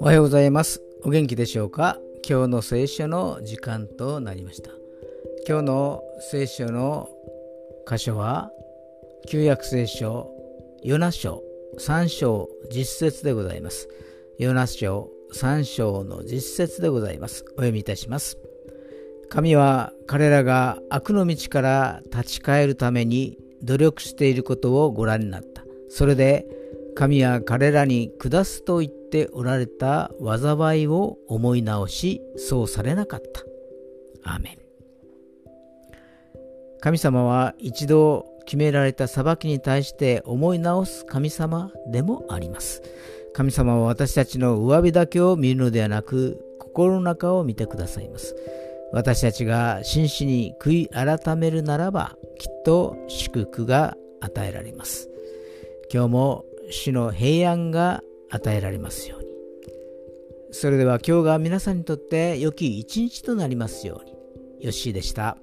おはようございます。お元気でしょうか？今日の聖書の時間となりました。今日の聖書の箇所は旧約聖書ヨナ書3章実節でございます。ヨナ書3章の実節でございます。お読みいたします。神は彼らが悪の道から立ち返るために努力していることをご覧になった。それで神は彼らに下すと言っておられた災いを思い直し、そうされなかった。アーメン。神様は一度決められた裁きに対して思い直す神様でもあります。神様は私たちの上辺だけを見るのではなく、心の中を見てくださいます。私たちが真摯に悔い改めるならばきっと祝福が与えられます。今日も主の平安が与えられますように。それでは今日が皆さんにとって良き一日となりますように。よッしーでした。